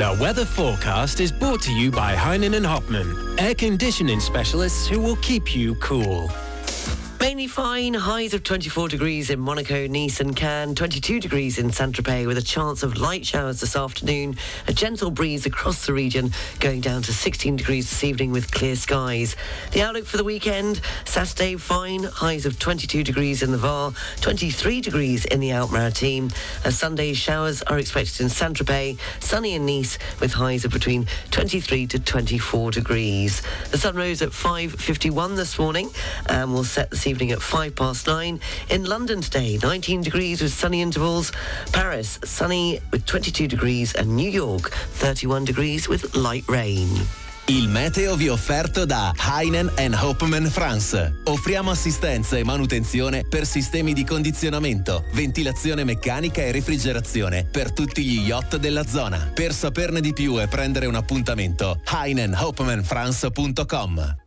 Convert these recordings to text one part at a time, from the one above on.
The weather forecast is brought to you by Heinen and Hopman, air conditioning specialists who will keep you cool. Fine, highs of 24 degrees in Monaco, Nice and Cannes, 22 degrees in Saint-Tropez with a chance of light showers this afternoon, a gentle breeze across the region going down to 16 degrees this evening with clear skies. The outlook for the weekend, Saturday fine, highs of 22 degrees in the Var, 23 degrees in the Alpes-Maritimes. A uh, Sunday showers are expected in Saint-Tropez, sunny in Nice with highs of between 23 to 24 degrees. The sun rose at 5.51 this morning and will set this evening at 5 past 9. In London today, 19 degrees with sunny intervals. Paris, sunny with 22 degrees. And New York, 31 degrees with light rain. Il meteo vi è offerto da Heinen Hopman France. Offriamo assistenza e manutenzione per sistemi di condizionamento, ventilazione meccanica e refrigerazione per tutti gli yacht della zona. Per saperne di più e prendere un appuntamento, heinenhopmanfrance.com.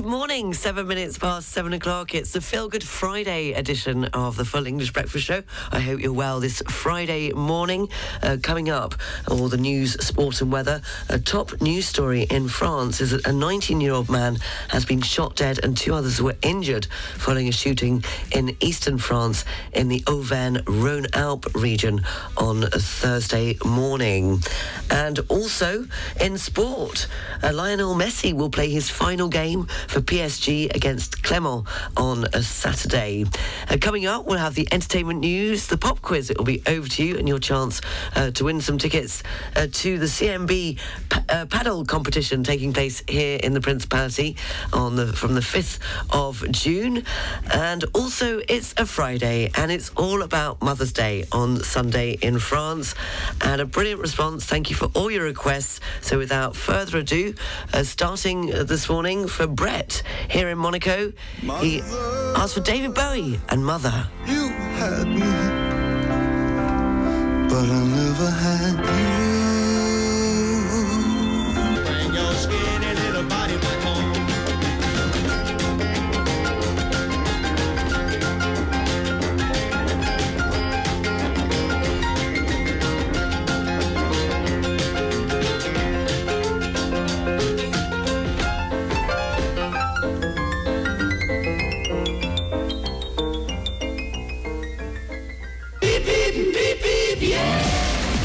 Good morning, seven minutes past seven o'clock. It's the Feel Good Friday edition of the Full English Breakfast Show. I hope you're well this Friday morning. Uh, coming up, all the news, sport, and weather. A top news story in France is that a 19 year old man has been shot dead and two others were injured following a shooting in eastern France in the Auvergne Rhone Alpes region on Thursday morning. And also in sport, uh, Lionel Messi will play his final game for PSG against Clermont on a Saturday. Uh, coming up, we'll have the entertainment news, the pop quiz. It will be over to you and your chance uh, to win some tickets uh, to the CMB pa- uh, paddle competition taking place here in the Principality on the from the 5th of June. And also, it's a Friday and it's all about Mother's Day on Sunday in France. And a brilliant response. Thank you for all your requests. So, without further ado, uh, starting uh, this morning for Brett here in Monaco. He asked for David Bowie and Mother. You had me, but I never had you.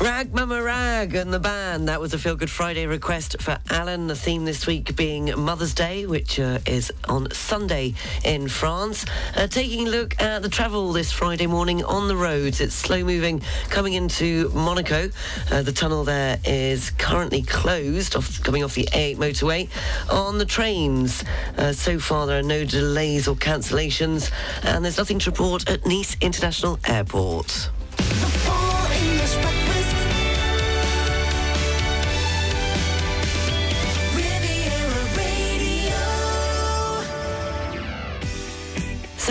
Rag Mama Rag and the band. That was a Feel Good Friday request for Alan. The theme this week being Mother's Day, which uh, is on Sunday in France. Uh, taking a look at the travel this Friday morning on the roads. It's slow moving coming into Monaco. Uh, the tunnel there is currently closed, off, coming off the A8 motorway. On the trains, uh, so far there are no delays or cancellations, and there's nothing to report at Nice International Airport.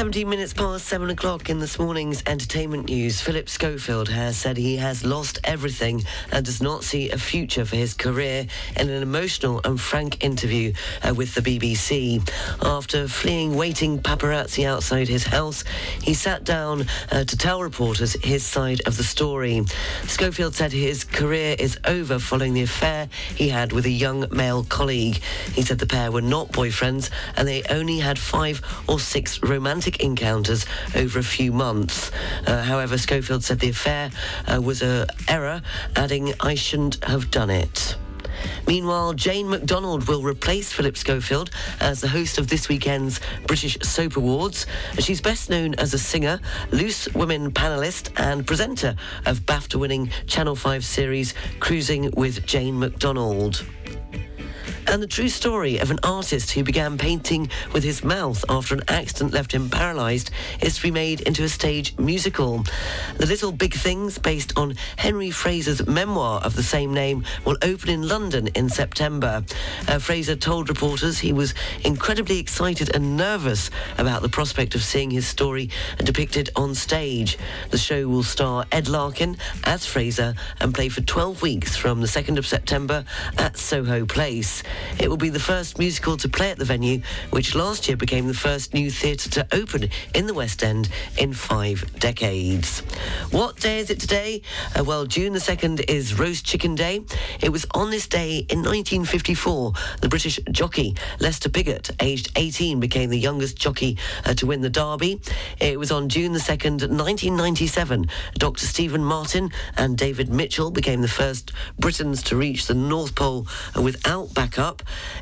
Seventeen minutes past seven o'clock in this morning's entertainment news. Philip Schofield has said he has lost everything and does not see a future for his career in an emotional and frank interview uh, with the BBC. After fleeing waiting paparazzi outside his house, he sat down uh, to tell reporters his side of the story. Schofield said his career is over following the affair he had with a young male colleague. He said the pair were not boyfriends and they only had five or six romantic encounters over a few months. Uh, however, Schofield said the affair uh, was a error, adding, I shouldn't have done it. Meanwhile, Jane McDonald will replace Philip Schofield as the host of this weekend's British Soap Awards. She's best known as a singer, Loose Women panellist, and presenter of BAFTA winning Channel 5 series Cruising with Jane McDonald. And the true story of an artist who began painting with his mouth after an accident left him paralysed is to be made into a stage musical. The Little Big Things, based on Henry Fraser's memoir of the same name, will open in London in September. Uh, Fraser told reporters he was incredibly excited and nervous about the prospect of seeing his story depicted on stage. The show will star Ed Larkin as Fraser and play for 12 weeks from the 2nd of September at Soho Place. It will be the first musical to play at the venue, which last year became the first new theatre to open in the West End in five decades. What day is it today? Uh, well, June the 2nd is Roast Chicken Day. It was on this day in 1954 the British jockey Lester Piggott, aged 18, became the youngest jockey uh, to win the Derby. It was on June the 2nd, 1997, Dr. Stephen Martin and David Mitchell became the first Britons to reach the North Pole uh, without backup.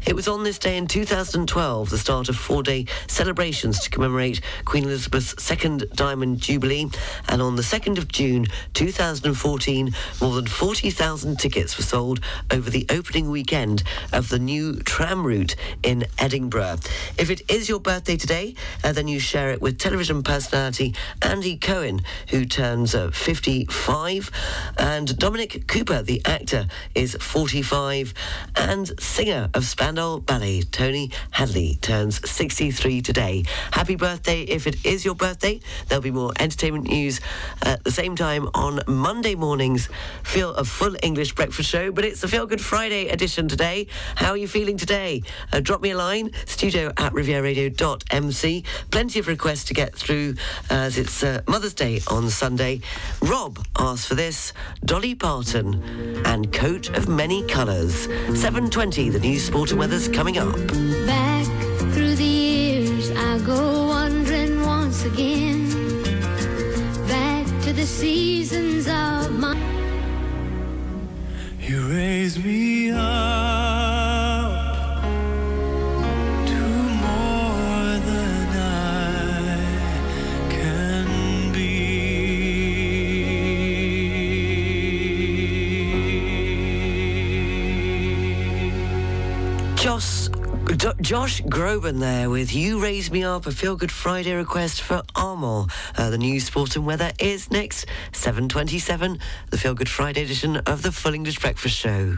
It was on this day in 2012, the start of four-day celebrations to commemorate Queen Elizabeth's second Diamond Jubilee. And on the 2nd of June 2014, more than 40,000 tickets were sold over the opening weekend of the new tram route in Edinburgh. If it is your birthday today, uh, then you share it with television personality Andy Cohen, who turns uh, 55, and Dominic Cooper, the actor, is 45, and singer of Spandau Ballet, Tony Hadley, turns 63 today. Happy birthday if it is your birthday. There'll be more entertainment news at the same time on Monday mornings. Feel a full English breakfast show, but it's a Feel Good Friday edition today. How are you feeling today? Uh, drop me a line, studio at rivieraradio.mc. Plenty of requests to get through as it's uh, Mother's Day on Sunday. Rob asked for this Dolly Parton and Coat of Many Colours. 7.20, the news, sport and weather's coming up. Back through the years, I go wandering once again. Back to the seasons of my. You raise me up Josh, Jo- Josh Groban there with You Raise Me Up, a Feel Good Friday request for Armor. Uh, the news, sport and weather is next, 7.27, the Feel Good Friday edition of the Full English Breakfast Show.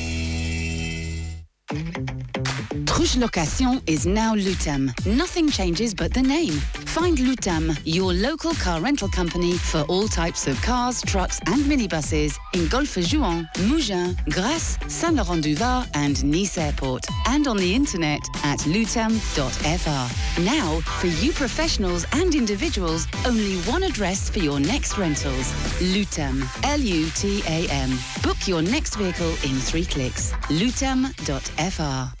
Trouche Location is now Lutam. Nothing changes but the name. Find Lutam, your local car rental company for all types of cars, trucks, and minibuses in Golfe-Juan, Mougins, Grasse, Saint-Laurent-du-Var, and Nice Airport. And on the internet at lutam.fr. Now, for you professionals and individuals, only one address for your next rentals. Lutam. L-U-T-A-M. Book your next vehicle in three clicks. lutam.fr.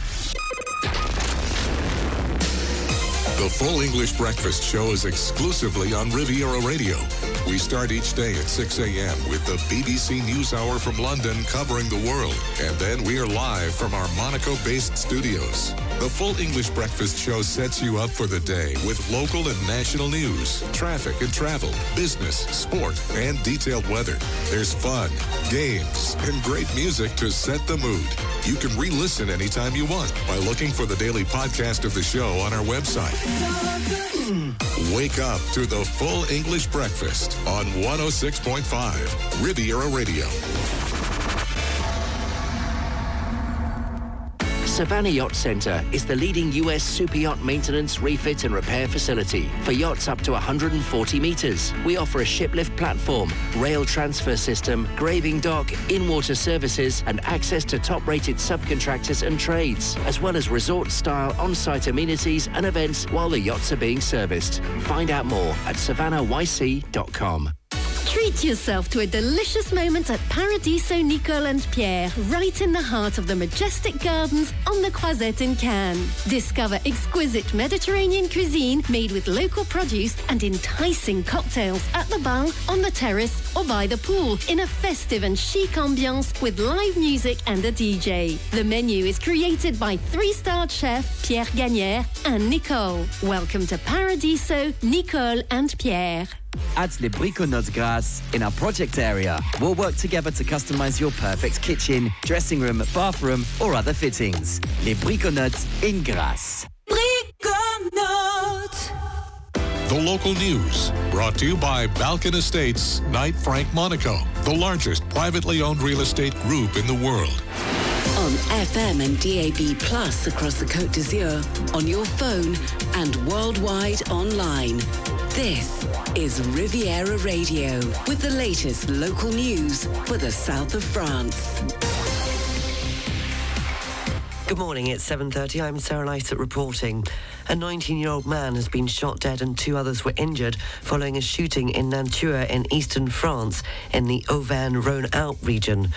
The Full English Breakfast Show is exclusively on Riviera Radio. We start each day at 6 a.m. with the BBC News Hour from London covering the world. And then we are live from our Monaco-based studios. The Full English Breakfast Show sets you up for the day with local and national news, traffic and travel, business, sport, and detailed weather. There's fun, games, and great music to set the mood. You can re-listen anytime you want by looking for the daily podcast of the show on our website. Wake up to the full English breakfast on 106.5 Riviera Radio. Savannah Yacht Center is the leading U.S. super yacht maintenance, refit, and repair facility for yachts up to 140 meters. We offer a shiplift platform, rail transfer system, graving dock, in-water services, and access to top-rated subcontractors and trades, as well as resort-style on-site amenities and events while the yachts are being serviced. Find out more at savannahYC.com. Treat yourself to a delicious moment at Paradiso Nicole and Pierre, right in the heart of the majestic gardens on the Croisette in Cannes. Discover exquisite Mediterranean cuisine made with local produce and enticing cocktails at the bar, on the terrace, or by the pool in a festive and chic ambiance with live music and a DJ. The menu is created by three-star chef Pierre Gagnaire and Nicole. Welcome to Paradiso, Nicole and Pierre. Add Les Briconautes Grasse in our project area. We'll work together to customize your perfect kitchen, dressing room, bathroom, or other fittings. Les Briconautes in Grasse. The local news brought to you by Balkan Estates, Knight Frank Monaco, the largest privately owned real estate group in the world. On FM and DAB Plus across the Côte d'Azur, on your phone and worldwide online. This is Riviera Radio with the latest local news for the south of France. Good morning, it's 7.30. I'm Sarah Lysett reporting. A 19-year-old man has been shot dead and two others were injured following a shooting in Nantua in eastern France in the Auvergne-Rhône-Alpes region.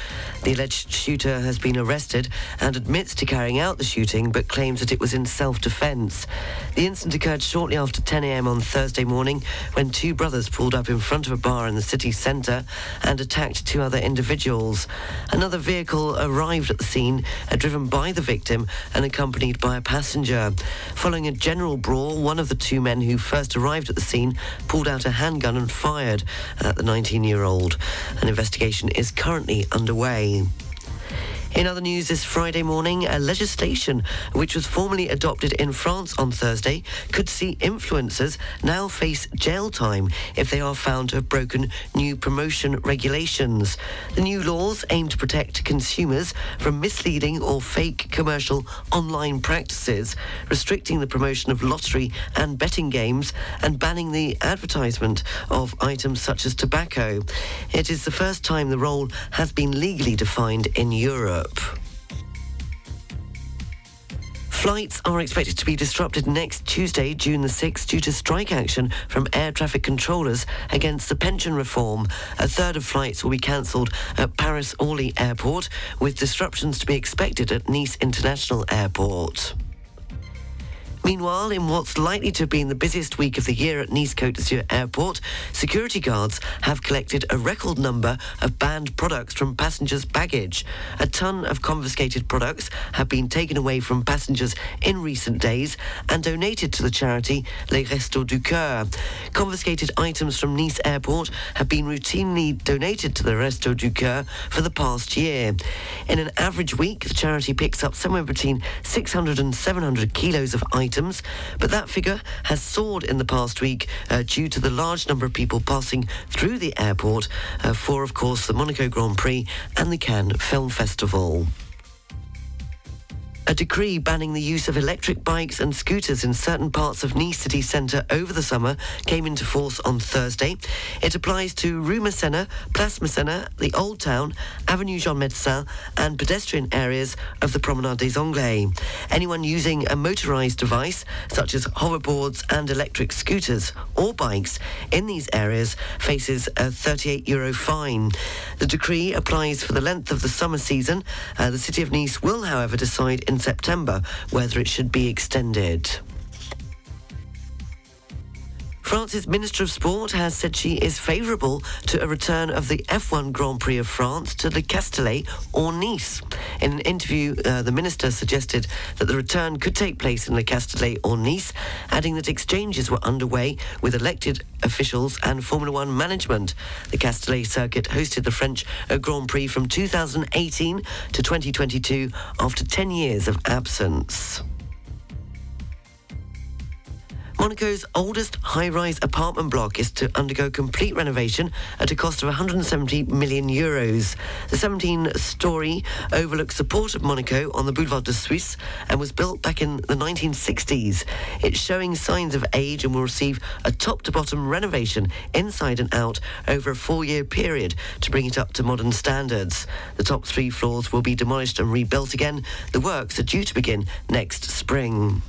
The alleged shooter has been arrested and admits to carrying out the shooting but claims that it was in self-defense. The incident occurred shortly after 10 a.m. on Thursday morning when two brothers pulled up in front of a bar in the city centre and attacked two other individuals. Another vehicle arrived at the scene, uh, driven by the victim and accompanied by a passenger. Following a general brawl, one of the two men who first arrived at the scene pulled out a handgun and fired at the 19-year-old. An investigation is currently underway. In other news this Friday morning, a legislation which was formally adopted in France on Thursday could see influencers now face jail time if they are found to have broken new promotion regulations. The new laws aim to protect consumers from misleading or fake commercial online practices, restricting the promotion of lottery and betting games, and banning the advertisement of items such as tobacco. It is the first time the role has been legally defined in Europe. Flights are expected to be disrupted next Tuesday, June the 6th, due to strike action from air traffic controllers against the pension reform. A third of flights will be cancelled at Paris Orly Airport, with disruptions to be expected at Nice International Airport. Meanwhile, in what's likely to have been the busiest week of the year at Nice Côte d'Azur Airport, security guards have collected a record number of banned products from passengers' baggage. A ton of confiscated products have been taken away from passengers in recent days and donated to the charity Les Restos du Coeur. Confiscated items from Nice Airport have been routinely donated to the Restos du Coeur for the past year. In an average week, the charity picks up somewhere between 600 and 700 kilos of items items, but that figure has soared in the past week uh, due to the large number of people passing through the airport uh, for, of course, the Monaco Grand Prix and the Cannes Film Festival. A decree banning the use of electric bikes and scooters in certain parts of Nice city centre over the summer came into force on Thursday. It applies to Rue Masséna, Place Masséna, the Old Town, Avenue Jean Médecin, and pedestrian areas of the Promenade des Anglais. Anyone using a motorised device, such as hoverboards and electric scooters or bikes, in these areas faces a 38 euro fine. The decree applies for the length of the summer season. Uh, the City of Nice will, however, decide in September whether it should be extended. France's Minister of Sport has said she is favourable to a return of the F1 Grand Prix of France to Le Castellet or Nice. In an interview, uh, the minister suggested that the return could take place in Le Castellet or Nice, adding that exchanges were underway with elected officials and Formula One management. The Castellet circuit hosted the French Grand Prix from 2018 to 2022 after 10 years of absence. Monaco's oldest high-rise apartment block is to undergo complete renovation at a cost of 170 million euros. The 17-storey overlooks the port of Monaco on the Boulevard de Suisse and was built back in the 1960s. It's showing signs of age and will receive a top-to-bottom renovation inside and out over a four-year period to bring it up to modern standards. The top three floors will be demolished and rebuilt again. The works are due to begin next spring.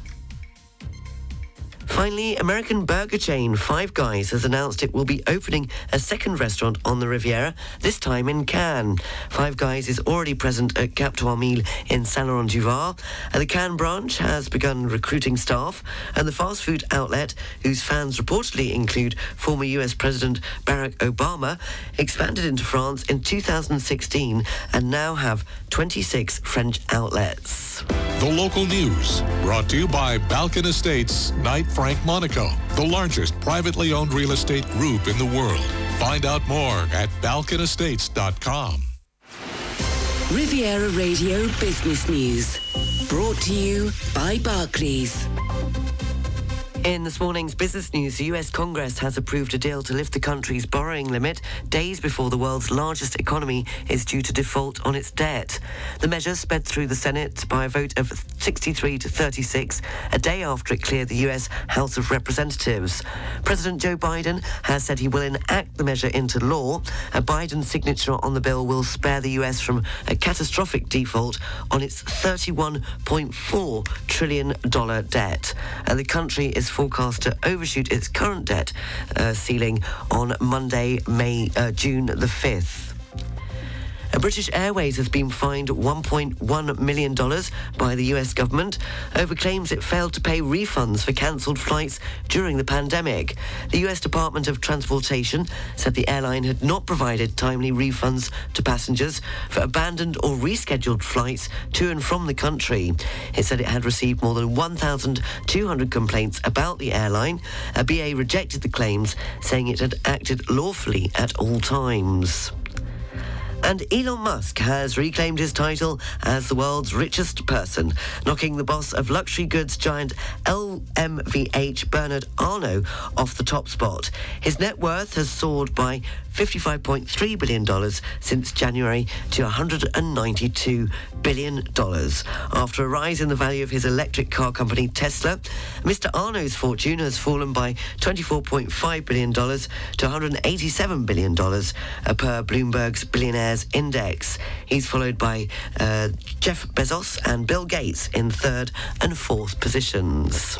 Finally, American burger chain Five Guys has announced it will be opening a second restaurant on the Riviera, this time in Cannes. Five Guys is already present at Cap Mille in Saint Laurent du Var. The Cannes branch has begun recruiting staff, and the fast food outlet, whose fans reportedly include former US President Barack Obama, expanded into France in 2016 and now have 26 French outlets. The local news brought to you by Balkan Estates, Knight Frank Monaco, the largest privately owned real estate group in the world. Find out more at balkanestates.com. Riviera Radio Business News. Brought to you by Barclays. In this morning's business news, the US Congress has approved a deal to lift the country's borrowing limit days before the world's largest economy is due to default on its debt. The measure sped through the Senate by a vote of 63 to 36, a day after it cleared the US House of Representatives. President Joe Biden has said he will enact the measure into law. A Biden signature on the bill will spare the US from a catastrophic default on its $31.4 trillion debt. And the country is forecast to overshoot its current debt uh, ceiling on Monday, May, uh, June the 5th. British Airways has been fined $1.1 million by the US government over claims it failed to pay refunds for cancelled flights during the pandemic. The US Department of Transportation said the airline had not provided timely refunds to passengers for abandoned or rescheduled flights to and from the country. It said it had received more than 1,200 complaints about the airline. A BA rejected the claims, saying it had acted lawfully at all times. And Elon Musk has reclaimed his title as the world's richest person, knocking the boss of luxury goods giant LVMH Bernard Arnault off the top spot. His net worth has soared by $55.3 billion since January to $192 billion. After a rise in the value of his electric car company Tesla, Mr. Arnault's fortune has fallen by $24.5 billion to $187 billion per Bloomberg's Billionaires Index. He's followed by uh, Jeff Bezos and Bill Gates in third and fourth positions.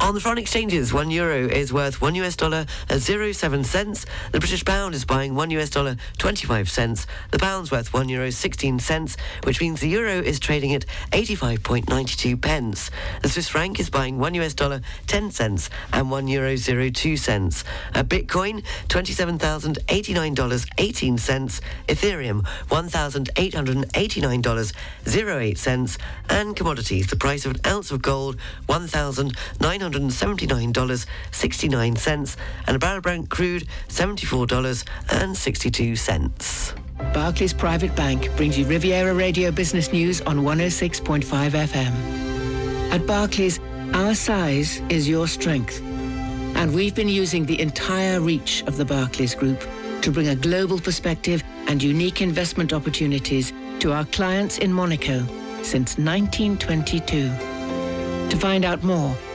On the foreign exchanges, one euro is worth one US dollar at zero seven cents. The British pound is buying one US dollar 25 cents. The pound's worth one euro 16 cents, which means the euro is trading at 85.92 pence. The Swiss franc is buying one US dollar 10 cents and one euro 02 cents. A Bitcoin, $27,089.18. Ethereum, $1,889.08. And commodities, the price of an ounce of gold, 1,900 $179.69 and a barrel Brent crude $74.62. Barclays Private Bank brings you Riviera Radio Business News on 106.5 FM. At Barclays, our size is your strength. And we've been using the entire reach of the Barclays Group to bring a global perspective and unique investment opportunities to our clients in Monaco since 1922. To find out more,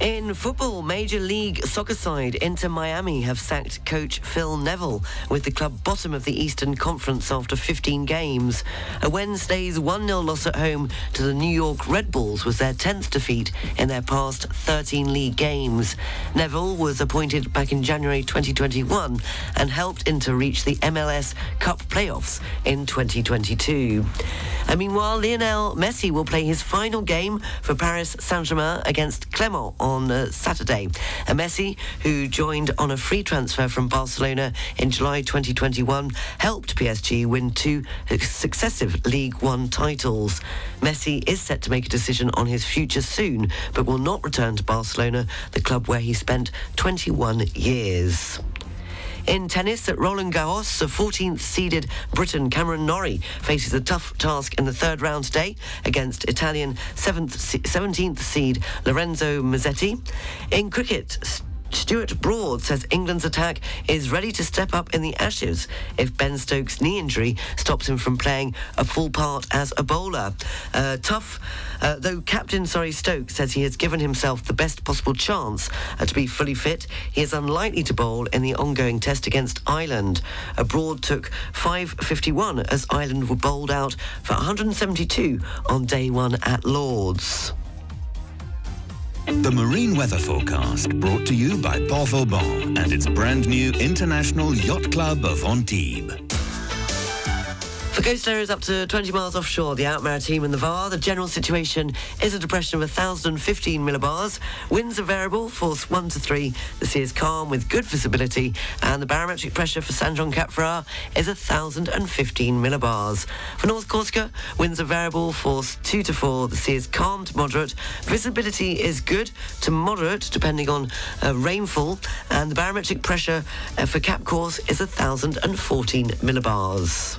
In football, Major League Soccer side Inter Miami have sacked coach Phil Neville, with the club bottom of the Eastern Conference after 15 games. A Wednesday's 1-0 loss at home to the New York Red Bulls was their 10th defeat in their past 13 league games. Neville was appointed back in January 2021 and helped Inter reach the MLS Cup playoffs in 2022. And meanwhile, Lionel Messi will play his final game for Paris Saint-Germain against Clermont on uh, Saturday. Messi, who joined on a free transfer from Barcelona in July 2021, helped PSG win two successive League One titles. Messi is set to make a decision on his future soon, but will not return to Barcelona, the club where he spent 21 years. In tennis at Roland Garros, the 14th seeded Briton Cameron Norrie faces a tough task in the third round today against Italian 7th, 17th seed Lorenzo Musetti. In cricket, Stuart Broad says England's attack is ready to step up in the Ashes if Ben Stokes' knee injury stops him from playing a full part as a bowler. Uh, tough, uh, though Captain sorry Stokes says he has given himself the best possible chance uh, to be fully fit. He is unlikely to bowl in the ongoing test against Ireland. Broad took 551 as Ireland were bowled out for 172 on day one at Lords. The marine weather forecast brought to you by Port Vauban and its brand new International Yacht Club of Antibes. The coast area is up to 20 miles offshore. The Alpes-Maritimes and the VAR. The general situation is a depression of 1,015 millibars. Winds are variable, force 1 to 3. The sea is calm with good visibility. And the barometric pressure for Saint-Jean-Cap-Ferrat is 1,015 millibars. For North Corsica, winds are variable, force 2 to 4. The sea is calm to moderate. Visibility is good to moderate, depending on uh, rainfall. And the barometric pressure uh, for Cap Corse is 1,014 millibars.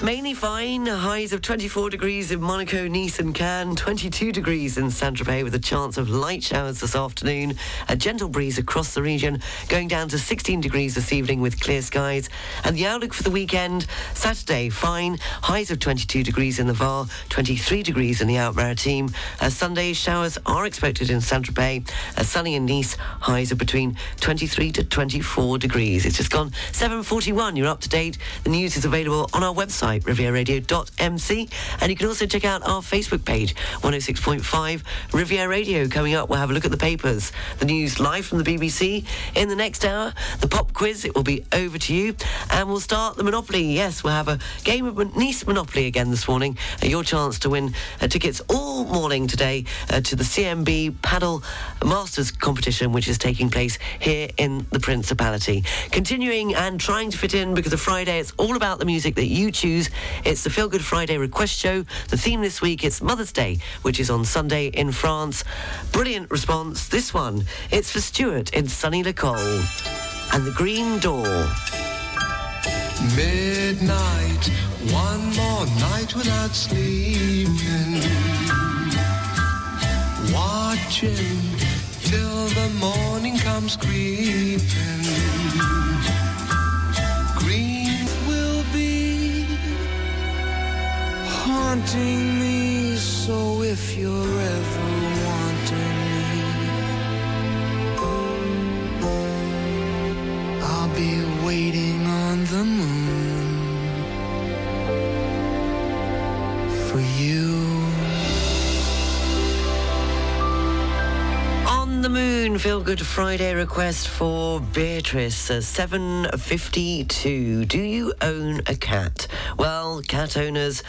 Mainly fine, highs of 24 degrees in Monaco, Nice and Cannes, 22 degrees in Saint-Tropez with a chance of light showers this afternoon, a gentle breeze across the region, going down to 16 degrees this evening with clear skies. And the outlook for the weekend, Saturday, fine, highs of 22 degrees in the Var, 23 degrees in the Alpes-Maritimes. Uh, Sunday, showers are expected in Saint-Tropez, uh, sunny in Nice, highs of between 23 to 24 degrees. It's just gone 7.41, you're up to date. The news is available on our website, rivieraradio.mc, and you can also check out our Facebook page, 106.5 Riviera Radio. Coming up, we'll have a look at the papers, the news live from the BBC. In the next hour, the pop quiz, it will be over to you, and we'll start the Monopoly. Yes, we'll have a game of Nice Monopoly again this morning. Your chance to win uh, tickets all morning today uh, to the CMB Paddle Masters competition, which is taking place here in the Principality. Continuing and trying to fit in because of Friday, it's all about the music that you choose. It's the Feel Good Friday request show. The theme this week it's Mother's Day, which is on Sunday in France. Brilliant response. This one, it's for Stuart in sunny Le Col. And the Green Door. Midnight, one more night without sleeping. Watching till the morning comes creeping. Haunting me. So if you're ever wanting me, I'll be waiting on the moon for you. The moon, feel good Friday request for Beatrice, uh, 752. Do you own a cat? Well, cat owners,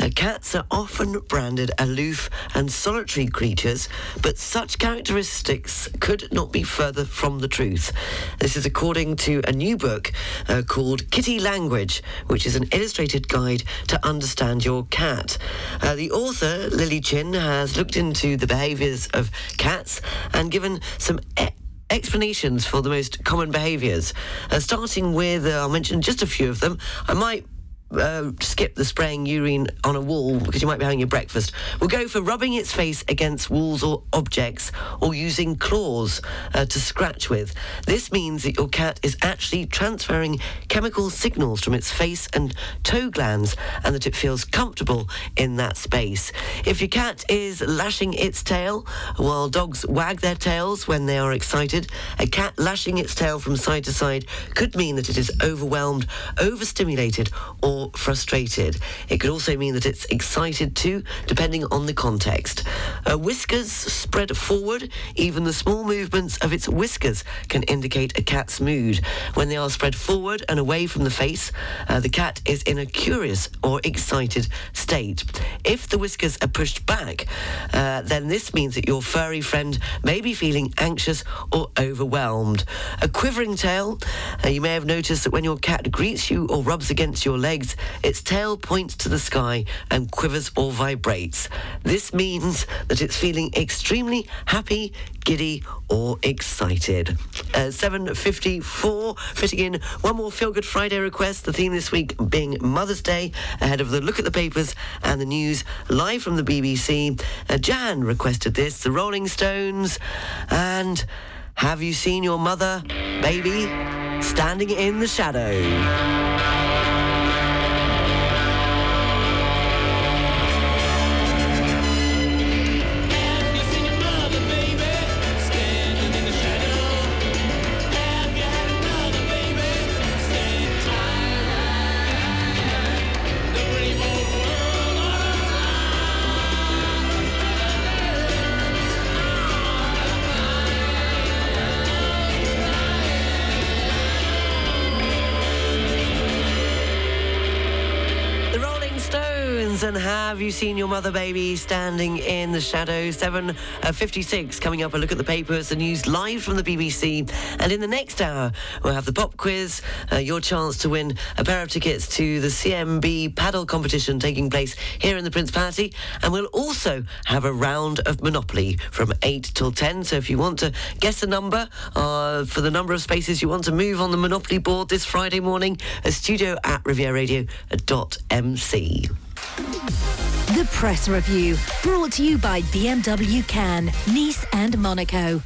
uh, cats are often branded aloof and solitary creatures, but such characteristics could not be further from the truth. This is according to a new book uh, called Kitty Language, which is an illustrated guide to understand your cat. Uh, the author, Lili Chin, has looked into the behaviours of cats and given some e- explanations for the most common behaviours. Uh, starting with, uh, I'll mention just a few of them. I might uh, skip the spraying urine on a wall because you might be having your breakfast. We'll go for rubbing its face against walls or objects or using claws uh, to scratch with. This means that your cat is actually transferring chemical signals from its face and toe glands and that it feels comfortable in that space. If your cat is lashing its tail, while dogs wag their tails when they are excited, a cat lashing its tail from side to side could mean that it is overwhelmed, overstimulated, or frustrated. It could also mean that it's excited too, depending on the context. Uh, whiskers spread forward. Even the small movements of its whiskers can indicate a cat's mood. When they are spread forward and away from the face, uh, the cat is in a curious or excited state. If the whiskers are pushed back, uh, then this means that your furry friend may be feeling anxious or overwhelmed. A quivering tail, uh, you may have noticed that when your cat greets you or rubs against your legs, its tail points to the sky and quivers or vibrates. This means that it's feeling extremely happy, giddy or excited. Uh, 7.54, fitting in one more Feel Good Friday request, the theme this week being Mother's Day, ahead of the look at the papers and the news live from the BBC. Uh, Jan requested this, the Rolling Stones, and Have You Seen Your Mother, Baby, Standing in the Shadow? Have You Seen Your Mother Baby Standing in the Shadow? 7.56 coming up a look at the papers, the news live from the BBC. And in the next hour, we'll have the pop quiz, uh, your chance to win a pair of tickets to the CMB paddle competition taking place here in the Principality. And we'll also have a round of Monopoly from 8 till 10. So if you want to guess a number uh, for the number of spaces you want to move on the Monopoly board this Friday morning, a studio at rivieraradio.mc. The Press Review, brought to you by BMW Cannes, Nice and Monaco.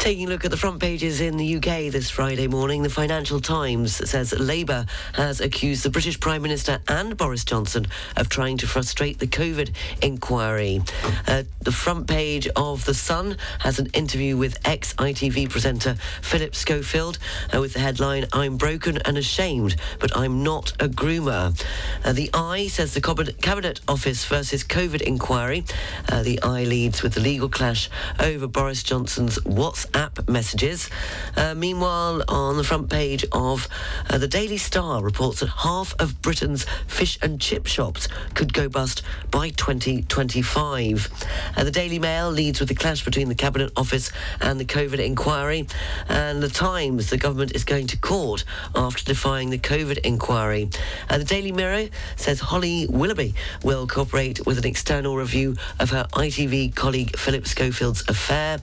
Taking a look at the front pages in the UK this Friday morning, the Financial Times says Labour has accused the British Prime Minister and Boris Johnson of trying to frustrate the COVID inquiry. Uh, the front page of The Sun has an interview with ex ITV presenter Philip Schofield uh, with the headline I'm broken and ashamed, but I'm not a groomer. Uh, the Eye says the Cabinet Office versus COVID inquiry. Uh, the Eye leads with the legal clash over Boris Johnson's WhatsApp messages. Uh, meanwhile, on the front page of uh, the Daily Star reports that half of Britain's fish and chip shops could go bust by 2025. Uh, the Daily Mail leads with the clash between the Cabinet Office and the COVID inquiry. And the Times, the government is going to court after defying the COVID inquiry. Uh, the Daily Mirror says Holly Willoughby will cooperate with an external review of her ITV colleague Philip Schofield's affair.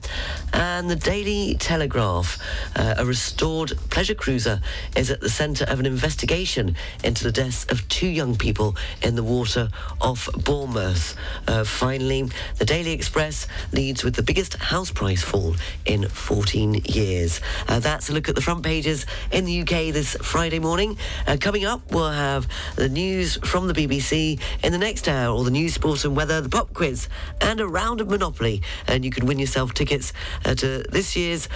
And the Daily Telegraph, uh, a restored pleasure cruiser, is at the centre of an investigation into the deaths of two young people in the water off Bournemouth. Uh, finally, the Daily Express leads with the biggest house price fall in 14 years. Uh, that's a look at the front pages in the UK this Friday morning. Uh, coming up, we'll have the news from the BBC in the next hour, all the news, sports, and weather, the pop quiz, and a round of Monopoly. And you can win yourself tickets uh, to this year's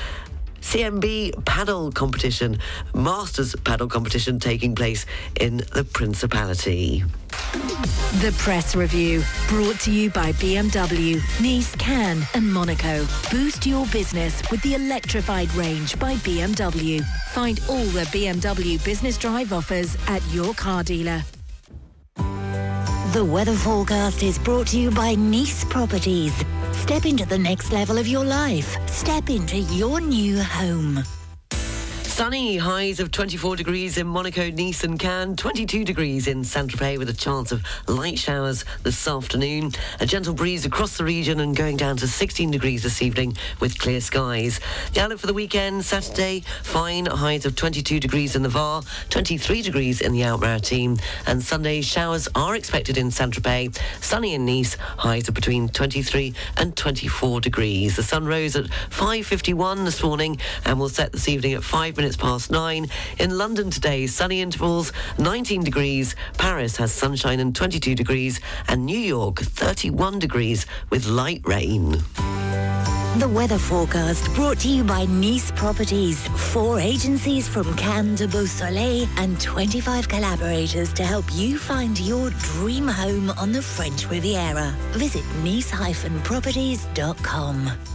CMB paddle competition, Masters paddle competition taking place in the Principality. The Press Review, brought to you by BMW, Nice, Cannes and Monaco. Boost your business with the electrified range by BMW. Find all the BMW Business Drive offers at your car dealer. The weather forecast is brought to you by Nice Properties. Step into the next level of your life. Step into your new home. Sunny highs of 24 degrees in Monaco, Nice and Cannes, 22 degrees in Saint-Tropez with a chance of light showers this afternoon. A gentle breeze across the region and going down to 16 degrees this evening with clear skies. The outlook for the weekend, Saturday, fine highs of 22 degrees in the Var, 23 degrees in the Alpes-Maritimes and Sunday showers are expected in Saint-Tropez. Sunny in Nice, highs of between 23 and 24 degrees. The sun rose at 5.51 this morning and will set this evening at 5 minutes past 9. In London today, sunny intervals, 19 degrees. Paris has sunshine and 22 degrees. And New York, 31 degrees with light rain. The weather forecast brought to you by Nice Properties. Four agencies from Cannes to Beausoleil and 25 collaborators to help you find your dream home on the French Riviera. Visit nice-properties.com.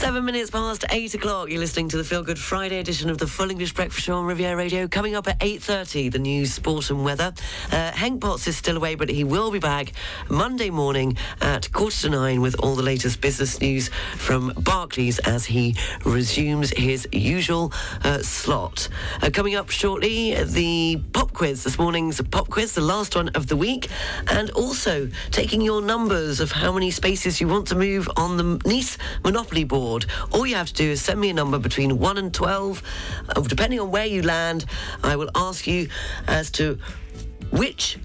Seven minutes past eight o'clock. You're listening to the Feel Good Friday edition of the Full English Breakfast Show on Riviera Radio. Coming up at 8.30, the news, sport and weather. Uh, Hank Potts is still away, but he will be back Monday morning at quarter to nine with all the latest business news from Barclays as he resumes his usual uh, slot. Uh, coming up shortly, the pop quiz, this morning's pop quiz, the last one of the week, and also taking your numbers of how many spaces you want to move on the Nice Monopoly board. All you have to do is send me a number between 1 and 12. Uh, depending on where you land, I will ask you as to which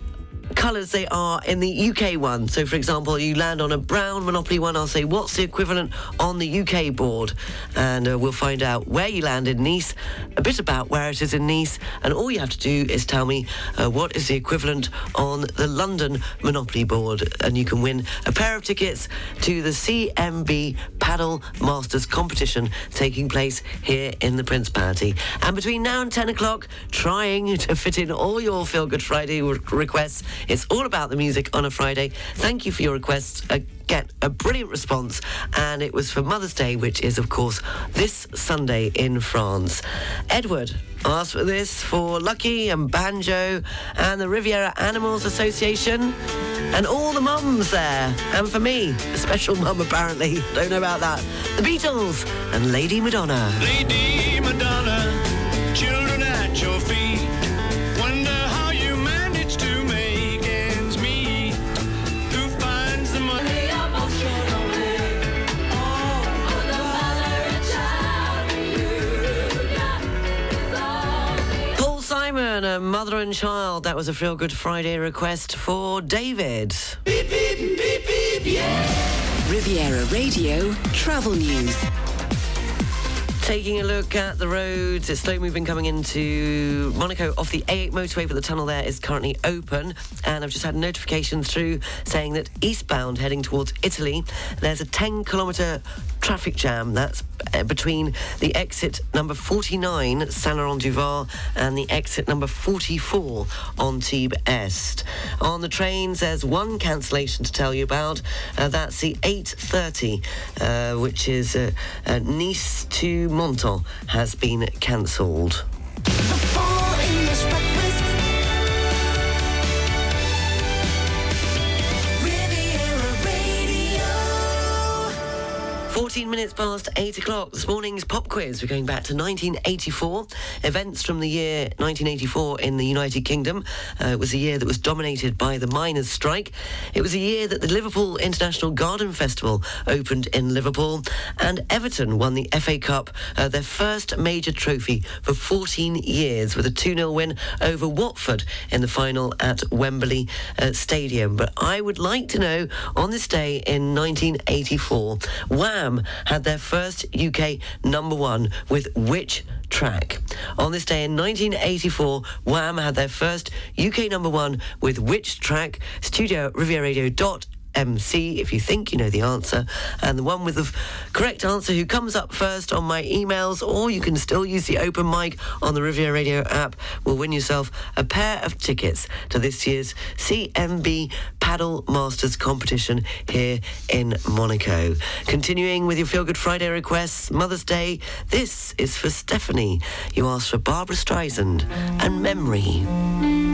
colours they are in the UK one. So, for example, you land on a brown Monopoly one, I'll say, what's the equivalent on the UK board? And uh, we'll find out where you land in Nice, a bit about where it is in Nice, and all you have to do is tell me uh, what is the equivalent on the London Monopoly board. And you can win a pair of tickets to the CMB Paddle Masters competition taking place here in the Principality. And between now and 10 o'clock, trying to fit in all your Feel Good Friday requests. It's all about the music on a Friday. Thank you for your requests. Get a brilliant response, and it was for Mother's Day, which is, of course, this Sunday in France. Edward asked for this for Lucky and Banjo and the Riviera Animals Association and all the mums there. And for me, a special mum apparently. Don't know about that. The Beatles and Lady Madonna. Lady Madonna, Simon, a mother and child. That was a Feel Good Friday request for David. Riviera Radio Travel News. Taking a look at the roads, it's slow moving coming into Monaco off the A8 motorway, but the tunnel there is currently open. And I've just had notification through saying that eastbound heading towards Italy, there's a 10 kilometre traffic jam. That's uh, between the exit number 49, Saint Laurent du Var, and the exit number 44 Antibes Est. On the trains, there's one cancellation to tell you about. Uh, that's the 8.30, uh, which is uh, uh, Nice to Menton, has been cancelled. 14 minutes past 8 o'clock. This morning's pop quiz. We're going back to 1984. Events from the year 1984 in the United Kingdom. Uh, it was a year that was dominated by the miners' strike. It was a year that the Liverpool International Garden Festival opened in Liverpool. And Everton won the FA Cup, uh, their first major trophy for 14 years, with a 2 0 win over Watford in the final at Wembley uh, Stadium. But I would like to know on this day in 1984, Wham had their first UK number one with which track? On this day in 1984, Wham had their first UK number one with which track? Studio at rivieraradio.com. MC if you think you know the answer. And the one with the f- correct answer who comes up first on my emails, or you can still use the open mic on the Riviera Radio app, will win yourself a pair of tickets to this year's CMB Padel Masters competition here in Monaco. Continuing with your Feel Good Friday requests, Mother's Day, this is for Stephanie. You asked for Barbra Streisand and Memory.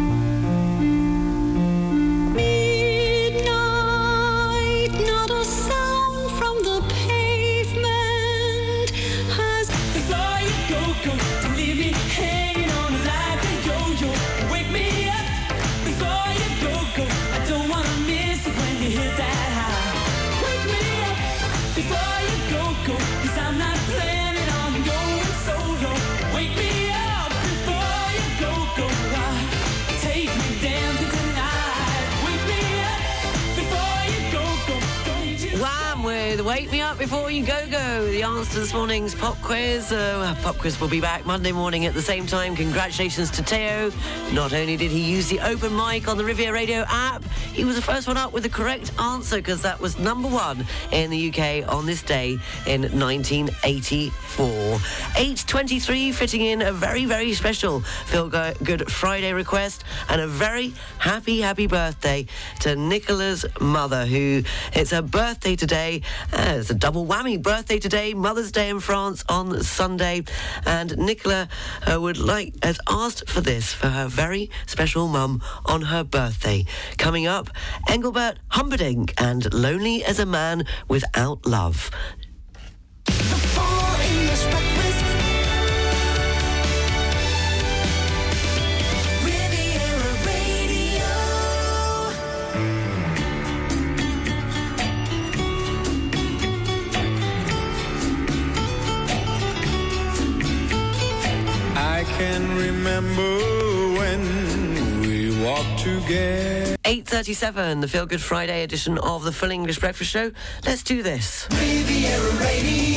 Before You Go Go. The answer to this morning's pop quiz. Uh, pop quiz will be back Monday morning at the same time. Congratulations to Teo. Not only did he use the open mic on the Riviera Radio app, he was the first one up with the correct answer because that was number one in the UK on this day in 1984. 8.23 fitting in a very, very special Feel Go- Good Friday request and a very happy, happy birthday to Nicola's mother, who it's her birthday today Uh, it's a double whammy. Birthday today, Mother's Day in France on Sunday. And Nicola uh, would like, has asked for this for her very special mum on her birthday. Coming up, Engelbert Humperdinck and Lonely as a Man Without Love. I remember when we walked together. 8.37, the Feel Good Friday edition of the Full English Breakfast Show. Let's do this. Riviera Radio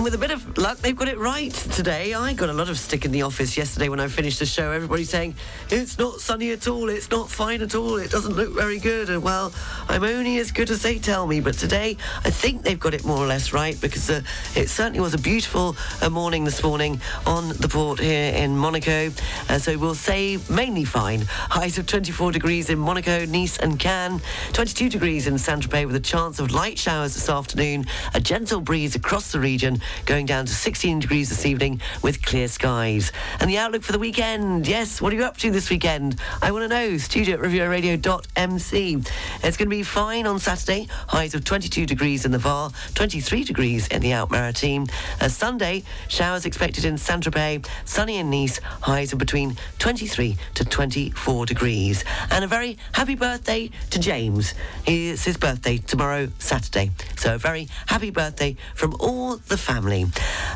And with a bit of luck, they've got it right today. I got a lot of stick in the office yesterday when I finished the show. Everybody saying, it's not sunny at all, it's not fine at all, it doesn't look very good. And well, I'm only as good as they tell me. But today, I think they've got it more or less right because uh, it certainly was a beautiful uh, morning this morning on the port here in Monaco. Uh, so we'll say mainly fine. Highs of 24 degrees in Monaco, Nice, and Cannes. 22 degrees in Saint Tropez with a chance of light showers this afternoon. A gentle breeze across the region, going down to 16 degrees this evening with clear skies. And the outlook for the weekend. Yes, what are you up to this weekend? I want to know. Studio at rivieraradio.mc. It's going to be fine on Saturday. Highs of 22 degrees in the Var, 23 degrees in the Alpes-Maritimes. Uh, Sunday, showers expected in Saint Tropez, sunny in Nice, highs of between 23 to 24 degrees. And a very happy birthday to James. It's his birthday tomorrow, Saturday. So a very happy birthday from all the family.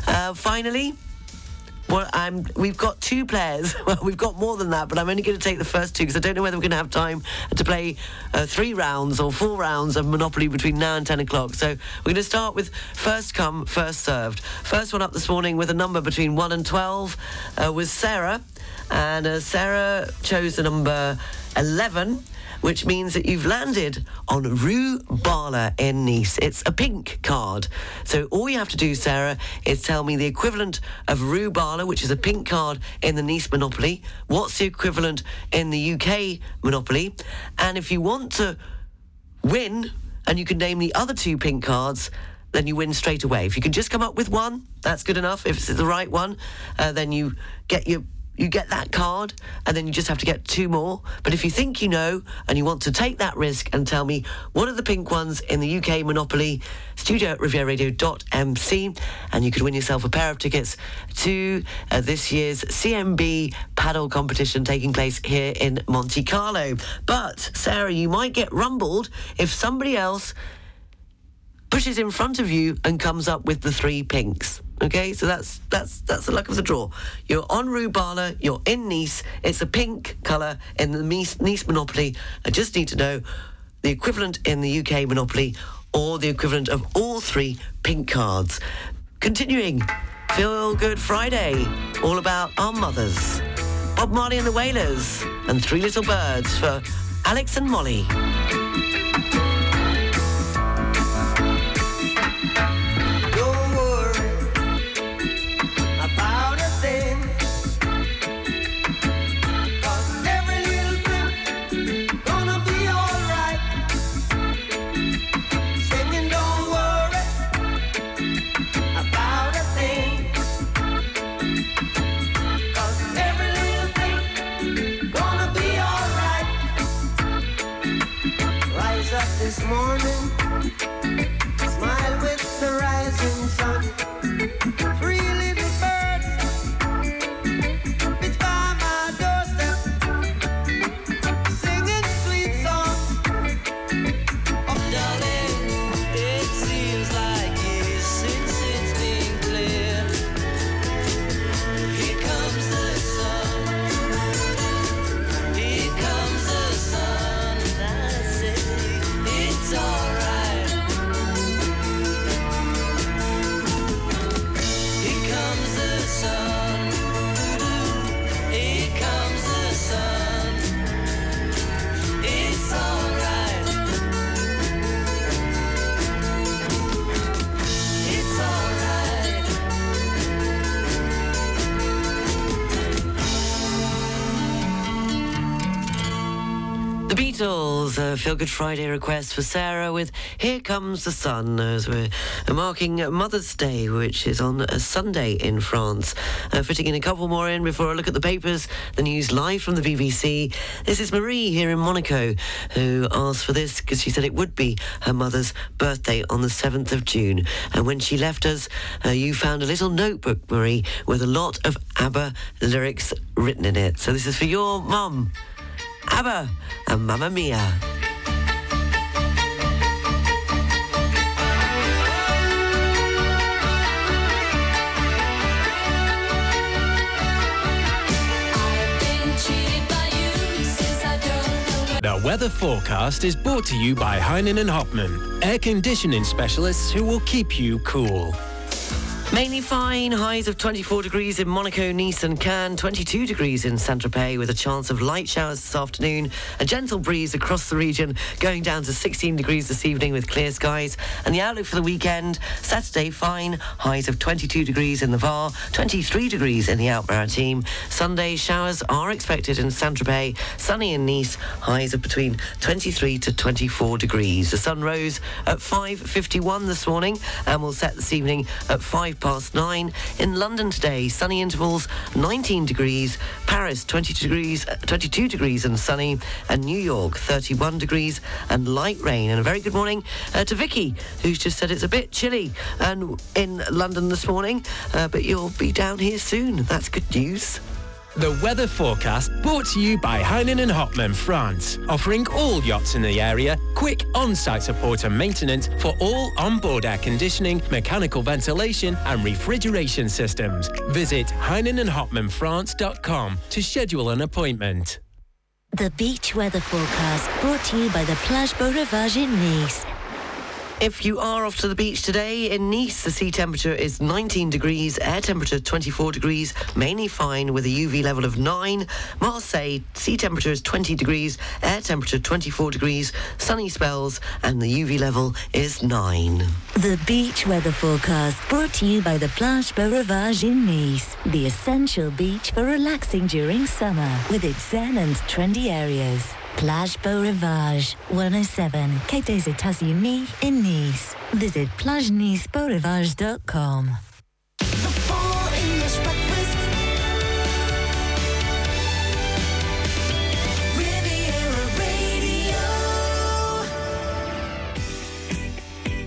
Uh, finally, well, I'm, we've got two players. Well, we've got more than that, but I'm only going to take the first two because I don't know whether we're going to have time to play uh, three rounds or four rounds of Monopoly between now and 10 o'clock. So we're going to start with first come, first served. First one up this morning with a number between 1 and 12 uh, was Sarah. And uh, Sarah chose the number 11 which means that you've landed on Rue Barla in Nice. It's a pink card. So all you have to do, Sarah, is tell me the equivalent of Rue Barla, which is a pink card in the Nice Monopoly. What's the equivalent in the UK Monopoly? And if you want to win, and you can name the other two pink cards, then you win straight away. If you can just come up with one, that's good enough. If it's the right one, uh, then you get your you get that card, and then you just have to get two more. But if you think you know and you want to take that risk and tell me what are the pink ones in the UK Monopoly, studio at rivieraradio.mc, and you could win yourself a pair of tickets to uh, this year's CMB paddle competition taking place here in Monte Carlo. But, Sarah, you might get rumbled if somebody else pushes in front of you and comes up with the three pinks. Okay, so that's that's that's the luck of the draw. You're on Rue Barla, you're in Nice. It's a pink colour in the Nice, nice Monopoly. I just need to know the equivalent in the UK Monopoly or the equivalent of all three pink cards. Continuing, Feel Good Friday, all about our mothers. Bob Marley and the Wailers and Three Little Birds for Alex and Molly. Morning. Feel Good Friday request for Sarah with Here Comes the Sun, as we're marking Mother's Day, which is on a Sunday in France. Uh, fitting in a couple more in before I look at the papers, the news live from the BBC. This is Marie here in Monaco, who asked for this because she said it would be her mother's birthday on the 7th of June. And when she left us, uh, you found a little notebook, Marie, with a lot of ABBA lyrics written in it. So this is for your mum. ABBA and Mamma Mia. Weather forecast is brought to you by Heinen and Hopman, air conditioning specialists who will keep you cool. Mainly fine, highs of 24 degrees in Monaco, Nice and Cannes, 22 degrees in Saint-Tropez with a chance of light showers this afternoon, a gentle breeze across the region going down to 16 degrees this evening with clear skies. And the outlook for the weekend, Saturday fine, highs of 22 degrees in the Var, 23 degrees in the Alpes-Maritimes. Sunday showers are expected in Saint-Tropez, sunny in Nice, highs of between 23 to 24 degrees. The sun rose at 5.51 this morning and will set this evening at 5 past 9. In London today, sunny intervals 19 degrees, Paris 20 degrees, uh, 22 degrees and sunny, and New York 31 degrees and light rain. And a very good morning uh, to Vicky, who's just said it's a bit chilly and in London this morning, uh, but you'll be down here soon. That's good news. The weather forecast brought to you by Heinen and Hopman France, offering all yachts in the area quick on-site support and maintenance for all onboard air conditioning, mechanical ventilation and refrigeration systems. Visit HeinenandHopmanFrance.com to schedule an appointment. The beach weather forecast brought to you by the Plage Beau Rivage in Nice. If you are off to the beach today in Nice, the sea temperature is 19 degrees, air temperature 24 degrees, mainly fine with a UV level of 9. Marseille, sea temperature is 20 degrees, air temperature 24 degrees, sunny spells, and the UV level is 9. The beach weather forecast brought to you by the Plage Beau Rivage in Nice. The essential beach for relaxing during summer with its zen and trendy areas. Plage Beau Rivage, 107, Quai des Etats-Unis in Nice. Visit plagenicebeaurivage.com.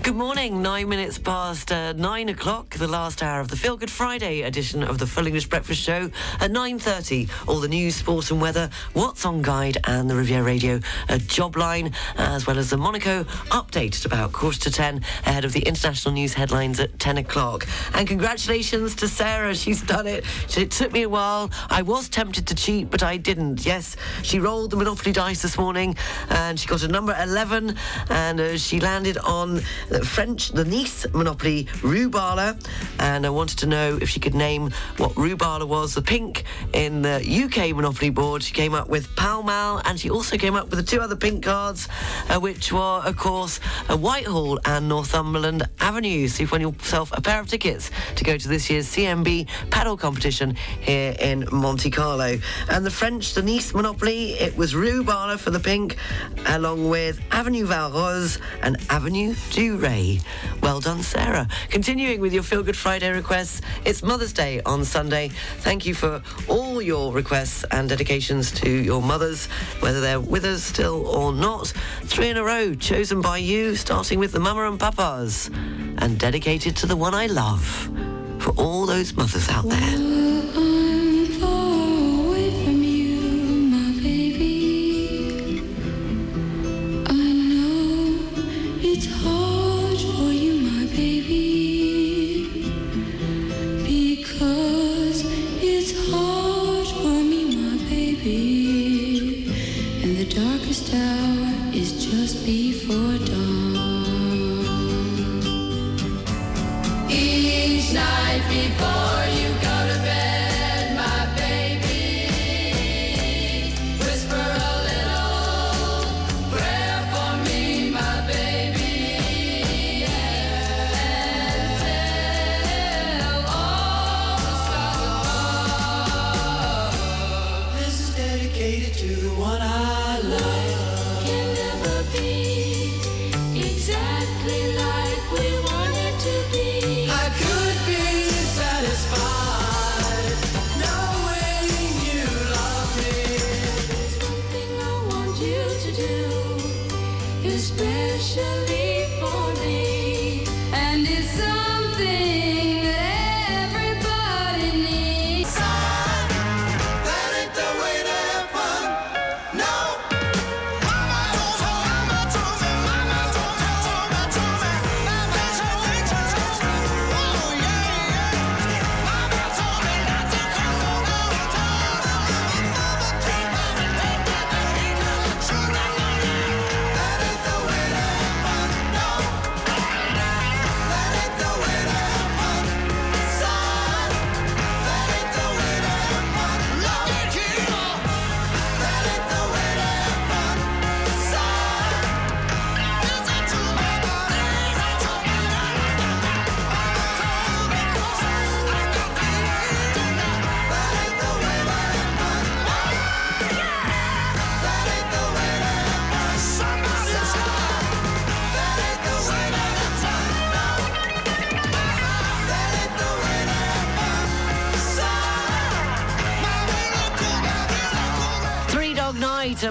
Good morning, nine minutes past uh, nine o'clock, the last hour of the Feel Good Friday edition of the Full English Breakfast Show. At 9.30, all the news, sport and weather, What's on Guide and the Riviera Radio uh, job line, as well as the Monaco update at about quarter to ten ahead of the international news headlines at 10 o'clock. And congratulations to Sarah, she's done it. It took me a while. I was tempted to cheat, but I didn't. Yes, she rolled the Monopoly dice this morning and she got a number 11 and uh, she landed on French, the Nice Monopoly Rue Barla. And I wanted to know if she could name what Rue Barla was. The pink in the UK Monopoly board, she came up with Pall Mall and she also came up with the two other pink cards, uh, which were, of course, uh, Whitehall and Northumberland Avenue. So you've won yourself a pair of tickets to go to this year's CMB paddle competition here in Monte Carlo. And the French, the Nice Monopoly, it was Rue Barla for the pink, along with Avenue Valrose and Avenue du Ray. Well done, Sarah. Continuing with your Feel Good Friday requests, it's Mother's Day on Sunday. Thank you for all your requests and dedications to your mothers, whether they're with us still or not. Three in a row, chosen by you, starting with the Mama and Papas, and dedicated to the one I love. For all those mothers out there.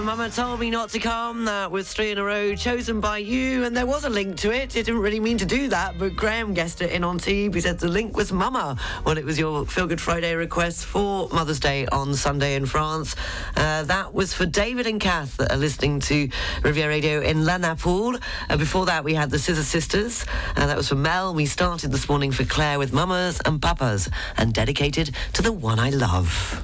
Mama Told Me Not to Come. That was three in a row, chosen by you. And there was a link to it. It didn't really mean to do that, but Graham guessed it in on TV. He said the link was Mama. Well, it was your Feel Good Friday request for Mother's Day on Sunday in France. Uh, that was for David and Kath that are listening to Riviera Radio in La. Uh, before that, we had the Scissor Sisters. Uh, that was for Mel. We started this morning for Claire with Mamas and Papas and dedicated to the one I love.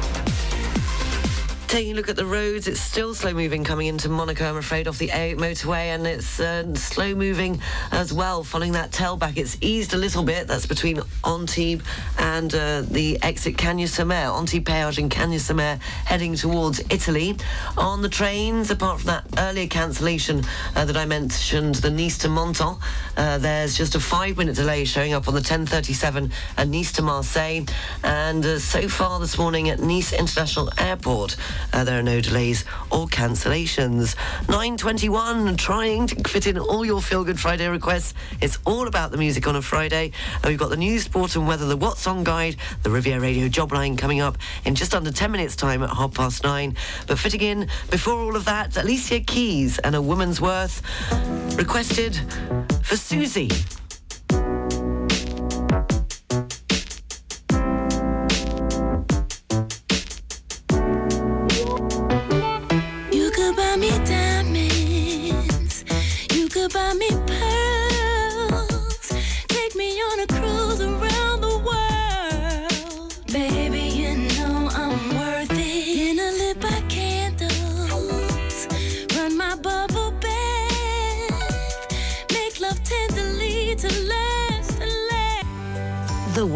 Taking a look at the roads, it's still slow moving coming into Monaco, I'm afraid, off the A8 motorway, and it's uh, slow moving as well following that tailback. It's eased a little bit. That's between Antibes and uh, the exit Cagnes-sur-Mer, Antibes Péage and Cagnes-sur-Mer, heading towards Italy. On the trains, apart from that earlier cancellation uh, that I mentioned, the Nice to Menton, uh, there's just a five-minute delay showing up on the 1037 at Nice to Marseille, and uh, so far this morning at Nice International Airport. Uh, there are no delays or cancellations. 9.21, trying to fit in all your Feel Good Friday requests. It's all about the music on a Friday. And we've got the news, sport and weather, the What's On Guide, the Riviera Radio job line coming up in just under 10 minutes time at half past nine. But fitting in before all of that, Alicia Keys and A Woman's Worth requested for Susie.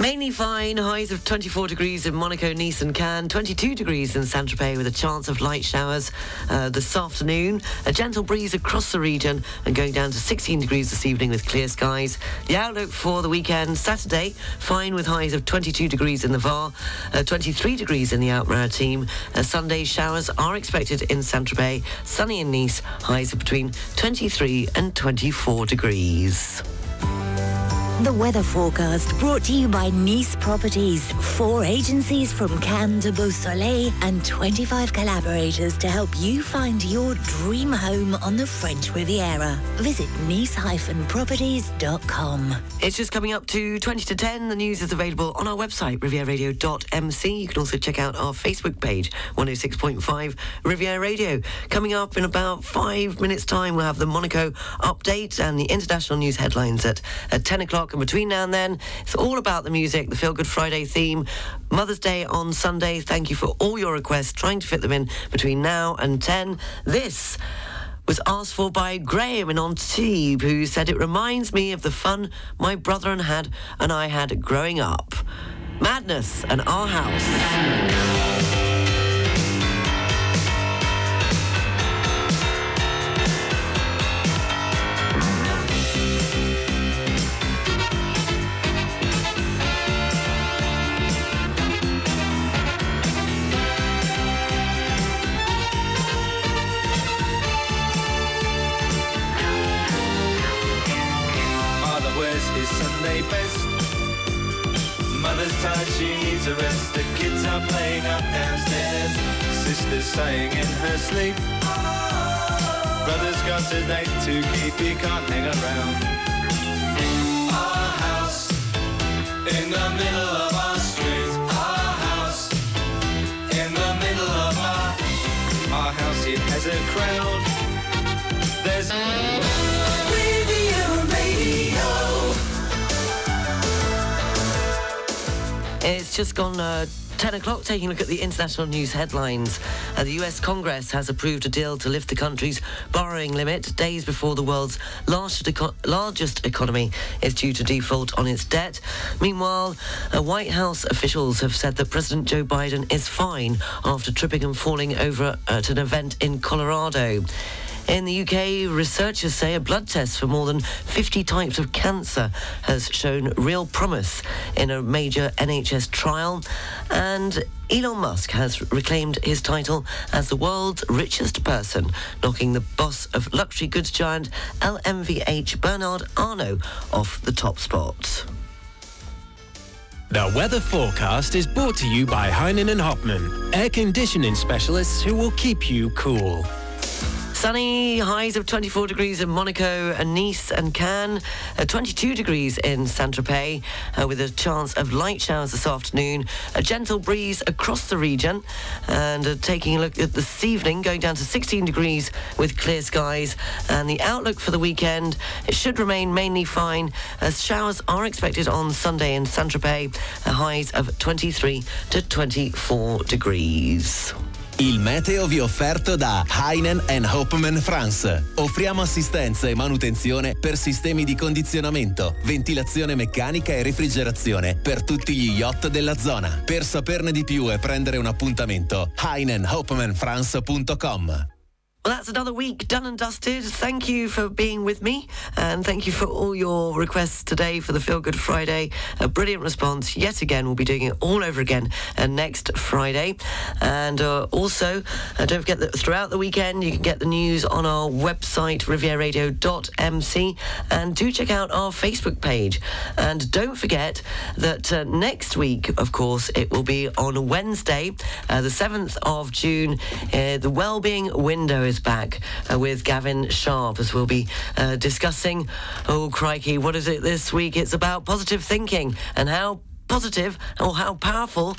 Mainly fine, highs of 24 degrees in Monaco, Nice and Cannes, 22 degrees in Saint-Tropez with a chance of light showers uh, this afternoon. A gentle breeze across the region and going down to 16 degrees this evening with clear skies. The outlook for the weekend, Saturday, fine with highs of 22 degrees in the VAR, uh, 23 degrees in the Alpes-Maritimes. Uh, Sunday showers are expected in Saint-Tropez, sunny in Nice, highs of between 23 and 24 degrees. The weather forecast brought to you by Nice Properties. Four agencies from Cannes to Beausoleil and 25 collaborators to help you find your dream home on the French Riviera. Visit nice-properties.com. It's just coming up to 20 to 10. The news is available on our website, rivieraradio.mc. You can also check out our Facebook page, 106.5 Riviera Radio. Coming up in about five minutes' time, we'll have the Monaco update and the international news headlines at, at 10 o'clock. And between now and then, it's all about the music, the Feel Good Friday theme. Mother's Day on Sunday. Thank you for all your requests, trying to fit them in between now and 10. This was asked for by Graham in Antibes, who said it reminds me of the fun my brother and had and I had growing up. Madness and our house. A rest. The kids are playing up downstairs. Sister's sighing in her sleep. Brother's got a date to keep, he can't hang around. Our house in the middle of our street. Our house in the middle of our our house. It has a crowd. It's just gone uh, 10 o'clock, taking a look at the international news headlines. Uh, the US Congress has approved a deal to lift the country's borrowing limit days before the world's largest, eco- largest economy is due to default on its debt. Meanwhile, uh, White House officials have said that President Joe Biden is fine after tripping and falling over at an event in Colorado. In the UK, researchers say a blood test for more than 50 types of cancer has shown real promise in a major NHS trial. And Elon Musk has reclaimed his title as the world's richest person, knocking the boss of luxury goods giant LVMH Bernard Arnault off the top spot. The weather forecast is brought to you by Heinen and Hopman, air conditioning specialists who will keep you cool. Sunny highs of 24 degrees in Monaco and Nice and Cannes, uh, 22 degrees in Saint-Tropez, uh, with a chance of light showers this afternoon. A gentle breeze across the region, and uh, taking a look at this evening, going down to 16 degrees with clear skies. And the outlook for the weekend, it should remain mainly fine, as showers are expected on Sunday in Saint-Tropez, uh, highs of 23 to 24 degrees. Il meteo vi è offerto da Heinen Hopman France. Offriamo assistenza e manutenzione per sistemi di condizionamento, ventilazione meccanica e refrigerazione per tutti gli yacht della zona. Per saperne di più e prendere un appuntamento, heinenhopmanfrance.com. Well, that's another week done and dusted. Thank you for being with me, and thank you for all your requests today for the Feel Good Friday. A brilliant response yet again. We'll be doing it all over again uh, next Friday, and uh, also uh, don't forget that throughout the weekend you can get the news on our website rivieraradio.mc, and do check out our Facebook page. And don't forget that uh, next week, of course, it will be on Wednesday, uh, the seventh of June. Uh, the Wellbeing Window back uh, with Gavin Sharp as we'll be uh, discussing. Oh, crikey, what is it this week? It's about positive thinking and how positive or how powerful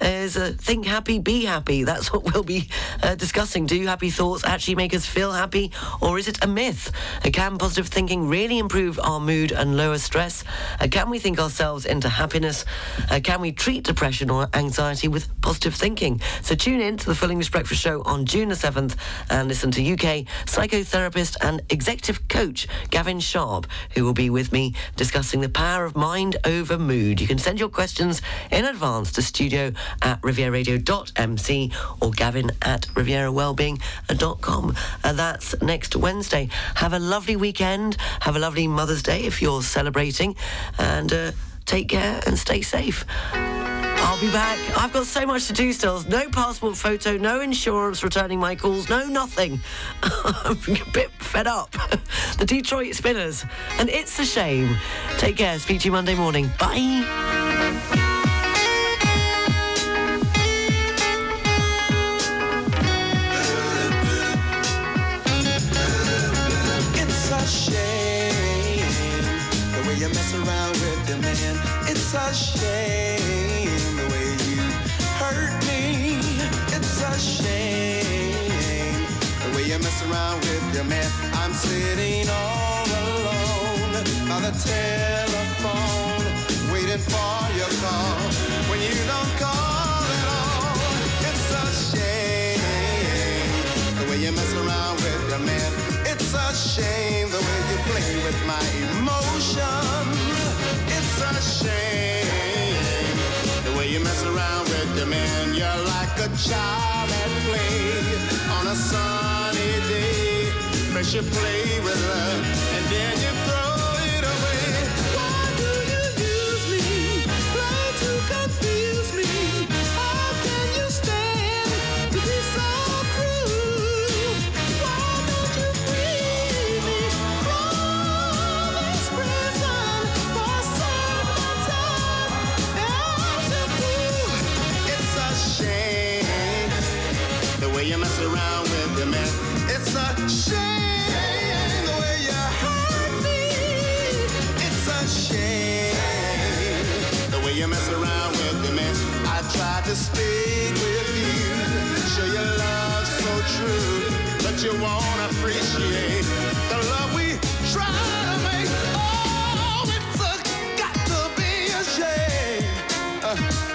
is uh, think happy, be happy. That's what we'll be uh, discussing. Do happy thoughts actually make us feel happy, or is it a myth? Uh, can positive thinking really improve our mood and lower stress? Uh, can we think ourselves into happiness? Uh, can we treat depression or anxiety with positive thinking? So tune in to the Full English Breakfast Show on June the 7th and listen to UK psychotherapist and executive coach Gavin Sharp, who will be with me discussing the power of mind over mood. You can send your questions in advance to studio at rivieraradio.mc or gavin at rivierawellbeing.com. Uh, that's next Wednesday. Have a lovely weekend. Have a lovely Mother's Day if you're celebrating. And uh, take care and stay safe. I'll be back. I've got so much to do still. No passport photo, no insurance returning my calls, no nothing. I'm a bit fed up. the Detroit Spinners. And it's a shame. Take care. Speak to you Monday morning. Bye. You mess around with your man. It's a shame the way you hurt me. It's a shame the way you mess around with your man. I'm sitting all alone by the telephone, waiting for your call. When you don't call at all, it's a shame the way you mess around with your man. A shame the way you play with my emotions. It's a shame the way you mess around with your man. You're like a child at play on a sunny day. First you play with love and then you mess around with me, man. I tried to speak with you, show your love so true, but you won't appreciate the love we try to make. Oh, it's a got to be a shame. Uh,